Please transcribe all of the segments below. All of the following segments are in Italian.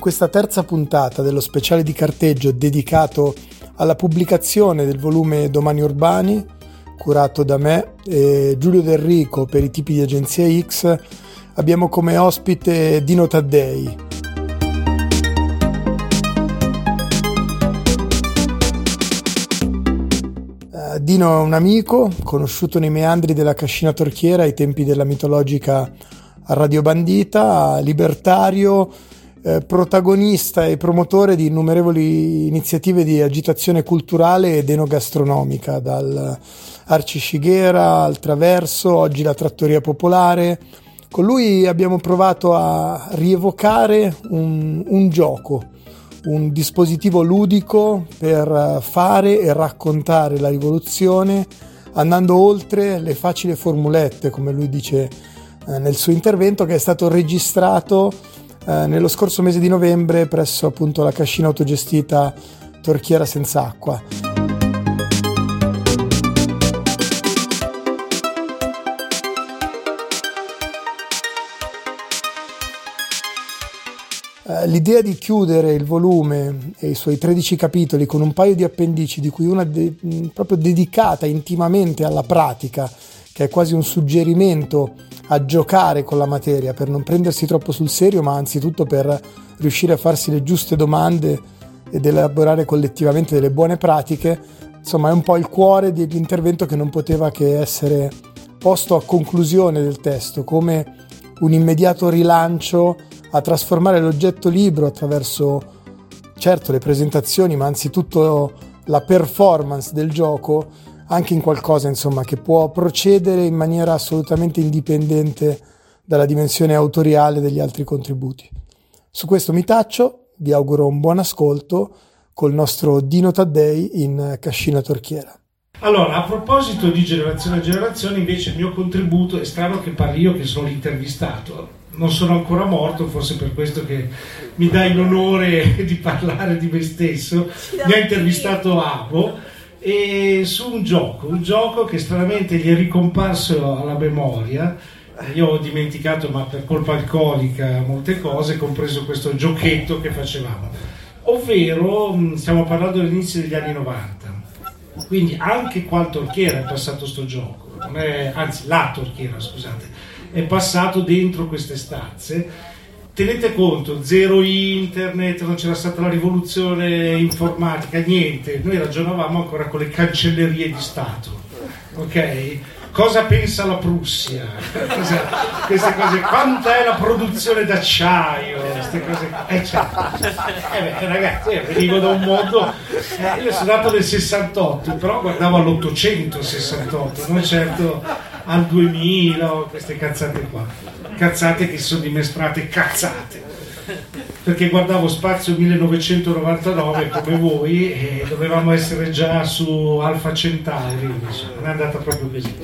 Questa terza puntata dello speciale di carteggio dedicato alla pubblicazione del volume Domani Urbani, curato da me e Giulio Del Rico per i tipi di agenzia X, abbiamo come ospite Dino Taddei. Eh, Dino è un amico, conosciuto nei meandri della Cascina Torchiera ai tempi della mitologica Radio Bandita, libertario, eh, protagonista e promotore di innumerevoli iniziative di agitazione culturale ed enogastronomica, dal Arci Shigera al Traverso, oggi la Trattoria Popolare. Con lui abbiamo provato a rievocare un, un gioco, un dispositivo ludico per fare e raccontare la rivoluzione, andando oltre le facili formulette, come lui dice eh, nel suo intervento, che è stato registrato eh, nello scorso mese di novembre presso appunto la cascina autogestita Torchiera senza acqua. Eh, l'idea di chiudere il volume e i suoi 13 capitoli con un paio di appendici, di cui una de- proprio dedicata intimamente alla pratica, che è quasi un suggerimento a giocare con la materia, per non prendersi troppo sul serio, ma anzitutto per riuscire a farsi le giuste domande ed elaborare collettivamente delle buone pratiche. Insomma, è un po' il cuore dell'intervento che non poteva che essere posto a conclusione del testo, come un immediato rilancio a trasformare l'oggetto libro attraverso, certo, le presentazioni, ma anzitutto la performance del gioco anche in qualcosa insomma, che può procedere in maniera assolutamente indipendente dalla dimensione autoriale degli altri contributi. Su questo mi taccio, vi auguro un buon ascolto col nostro Dino Taddei in Cascina Torchiera. Allora, a proposito di generazione a generazione, invece il mio contributo è strano che parli io che sono l'intervistato. Non sono ancora morto, forse per questo che mi dai l'onore di parlare di me stesso. Mi ha intervistato Abo e su un gioco, un gioco che stranamente gli è ricomparso alla memoria. Io ho dimenticato, ma per colpa alcolica, molte cose, compreso questo giochetto che facevamo. Ovvero, stiamo parlando dell'inizio degli anni 90. Quindi anche qua al Torchiera è passato questo gioco, anzi la Torchiera, scusate, è passato dentro queste stanze tenete conto, zero internet, non c'era stata la rivoluzione informatica, niente, noi ragionavamo ancora con le cancellerie di Stato, ok? Cosa pensa la Prussia? queste cose, quanta è la produzione d'acciaio? Queste cose, eh, certo. eh beh, ragazzi, io venivo da un mondo, eh, io sono nato nel 68, però guardavo all'868, non certo al 2000, queste cazzate qua. Cazzate che sono dimestrate cazzate. Perché guardavo Spazio 1999 come voi e dovevamo essere già su Alfa Centauri, non è andata proprio così.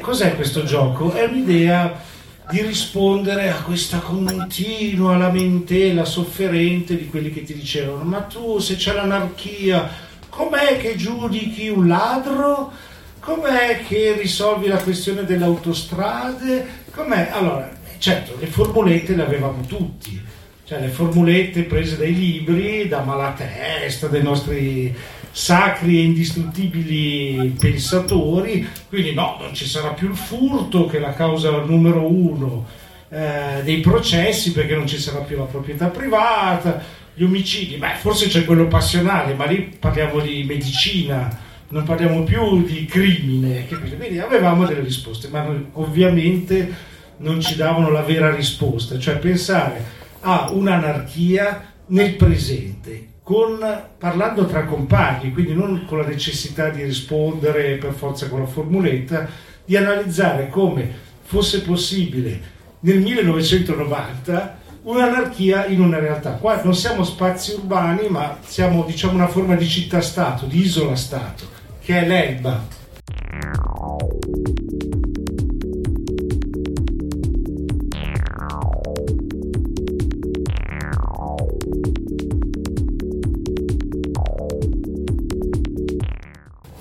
Cos'è questo gioco? È un'idea di rispondere a questa continua lamentela sofferente di quelli che ti dicevano ma tu se c'è l'anarchia com'è che giudichi un ladro? Com'è che risolvi la questione delle autostrade? Com'è? Allora, certo, le formulette le avevamo tutti, cioè le formulette prese dai libri, da Malatesta, dai nostri sacri e indistruttibili pensatori, quindi no, non ci sarà più il furto che è la causa numero uno eh, dei processi perché non ci sarà più la proprietà privata, gli omicidi, beh forse c'è quello passionale, ma lì parliamo di medicina non parliamo più di crimine, quindi avevamo delle risposte, ma ovviamente non ci davano la vera risposta, cioè pensare a un'anarchia nel presente, con, parlando tra compagni, quindi non con la necessità di rispondere per forza con la formuletta, di analizzare come fosse possibile nel 1990 un'anarchia in una realtà. Qua non siamo spazi urbani, ma siamo diciamo una forma di città-stato, di isola-stato, che è l'Elba.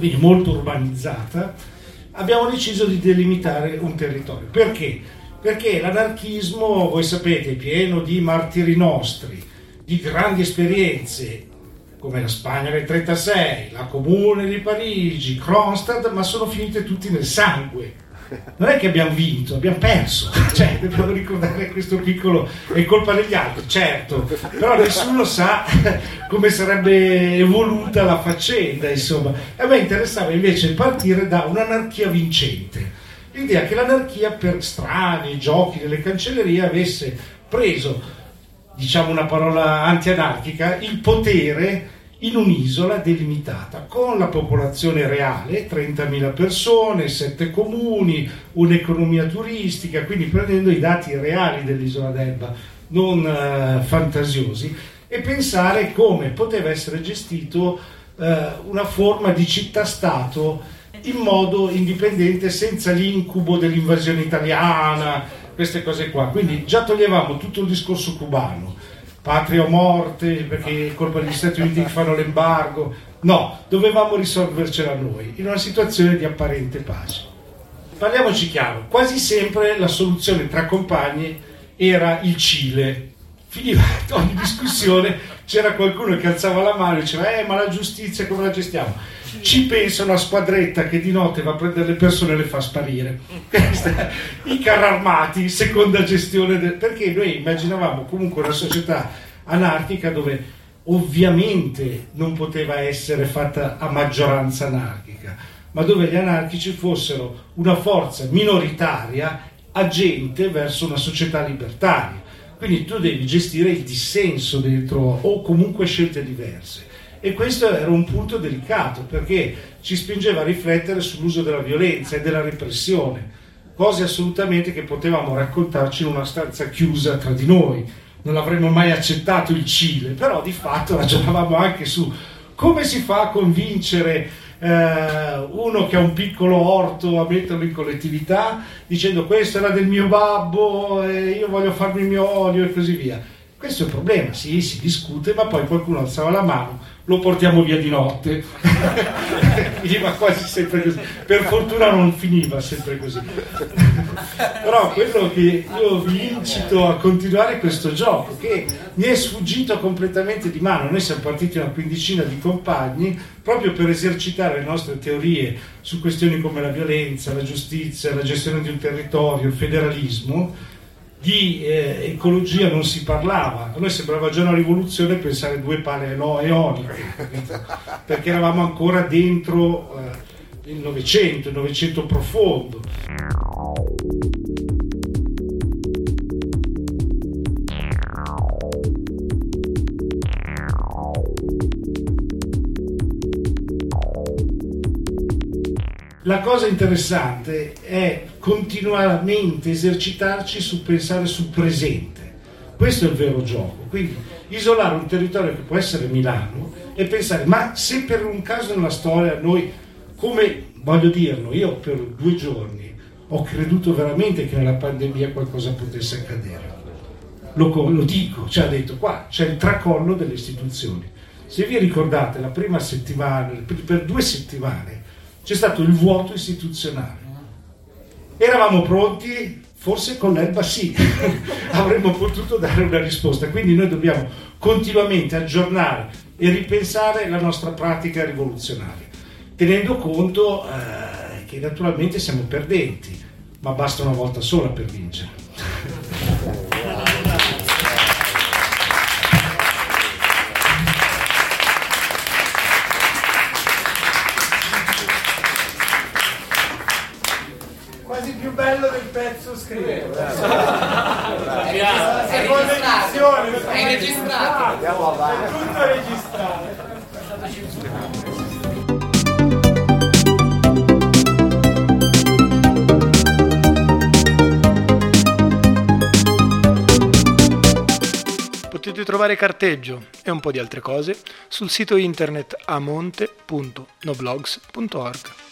Quindi molto urbanizzata, abbiamo deciso di delimitare un territorio. Perché? Perché l'anarchismo, voi sapete, è pieno di martiri nostri, di grandi esperienze, come la Spagna del 36, la Comune di Parigi, Kronstadt, ma sono finite tutti nel sangue non è che abbiamo vinto, abbiamo perso, cioè dobbiamo ricordare questo piccolo, è colpa degli altri, certo, però nessuno sa come sarebbe evoluta la faccenda, insomma. A me interessava invece partire da un'anarchia vincente, l'idea che l'anarchia per strani giochi delle cancellerie avesse preso, diciamo una parola anti-anarchica, il potere in un'isola delimitata con la popolazione reale, 30.000 persone, 7 comuni, un'economia turistica, quindi prendendo i dati reali dell'isola d'Elba, non uh, fantasiosi, e pensare come poteva essere gestito uh, una forma di città-stato in modo indipendente senza l'incubo dell'invasione italiana, queste cose qua. Quindi già toglievamo tutto il discorso cubano patria o morte, perché è colpa degli Stati Uniti che fanno l'embargo. No, dovevamo risolvercela noi, in una situazione di apparente pace. Parliamoci chiaro, quasi sempre la soluzione tra compagni era il Cile. Finiva ogni discussione, c'era qualcuno che alzava la mano e diceva, eh ma la giustizia come la gestiamo? Ci pensa una squadretta che di notte va a prendere le persone e le fa sparire. I carri armati, seconda gestione, del... perché noi immaginavamo comunque una società anarchica dove ovviamente non poteva essere fatta a maggioranza anarchica, ma dove gli anarchici fossero una forza minoritaria agente verso una società libertaria. Quindi tu devi gestire il dissenso dentro o comunque scelte diverse. E questo era un punto delicato perché ci spingeva a riflettere sull'uso della violenza e della repressione, cose assolutamente che potevamo raccontarci in una stanza chiusa tra di noi. Non avremmo mai accettato il Cile, però di fatto ragionavamo anche su come si fa a convincere eh, uno che ha un piccolo orto a metterlo in collettività dicendo questo era del mio babbo e io voglio farmi il mio olio e così via. Questo è il problema, sì, si discute, ma poi qualcuno alzava la mano lo portiamo via di notte. finiva quasi sempre così. Per fortuna non finiva sempre così. Però quello che io vi incito a continuare questo gioco, che mi è sfuggito completamente di mano. Noi siamo partiti una quindicina di compagni proprio per esercitare le nostre teorie su questioni come la violenza, la giustizia, la gestione di un territorio, il federalismo di eh, ecologia non si parlava, a noi sembrava già una rivoluzione pensare due pale eoliche, perché eravamo ancora dentro eh, il Novecento, il Novecento profondo. La cosa interessante è continuamente esercitarci su pensare sul presente. Questo è il vero gioco. Quindi isolare un territorio che può essere Milano e pensare, ma se per un caso nella storia noi, come voglio dirlo, io per due giorni ho creduto veramente che nella pandemia qualcosa potesse accadere. Lo, lo dico, ci cioè ha detto qua c'è il tracollo delle istituzioni. Se vi ricordate, la prima settimana, per due settimane, c'è stato il vuoto istituzionale. Eravamo pronti, forse con l'ELBA sì, avremmo potuto dare una risposta, quindi noi dobbiamo continuamente aggiornare e ripensare la nostra pratica rivoluzionaria, tenendo conto eh, che naturalmente siamo perdenti, ma basta una volta sola per vincere. pezzo scritto. È registrato. È registrato. Andiamo avanti. Tutto registrato. Potete trovare carteggio e un po' di altre cose sul sito internet amonte.noblogs.org.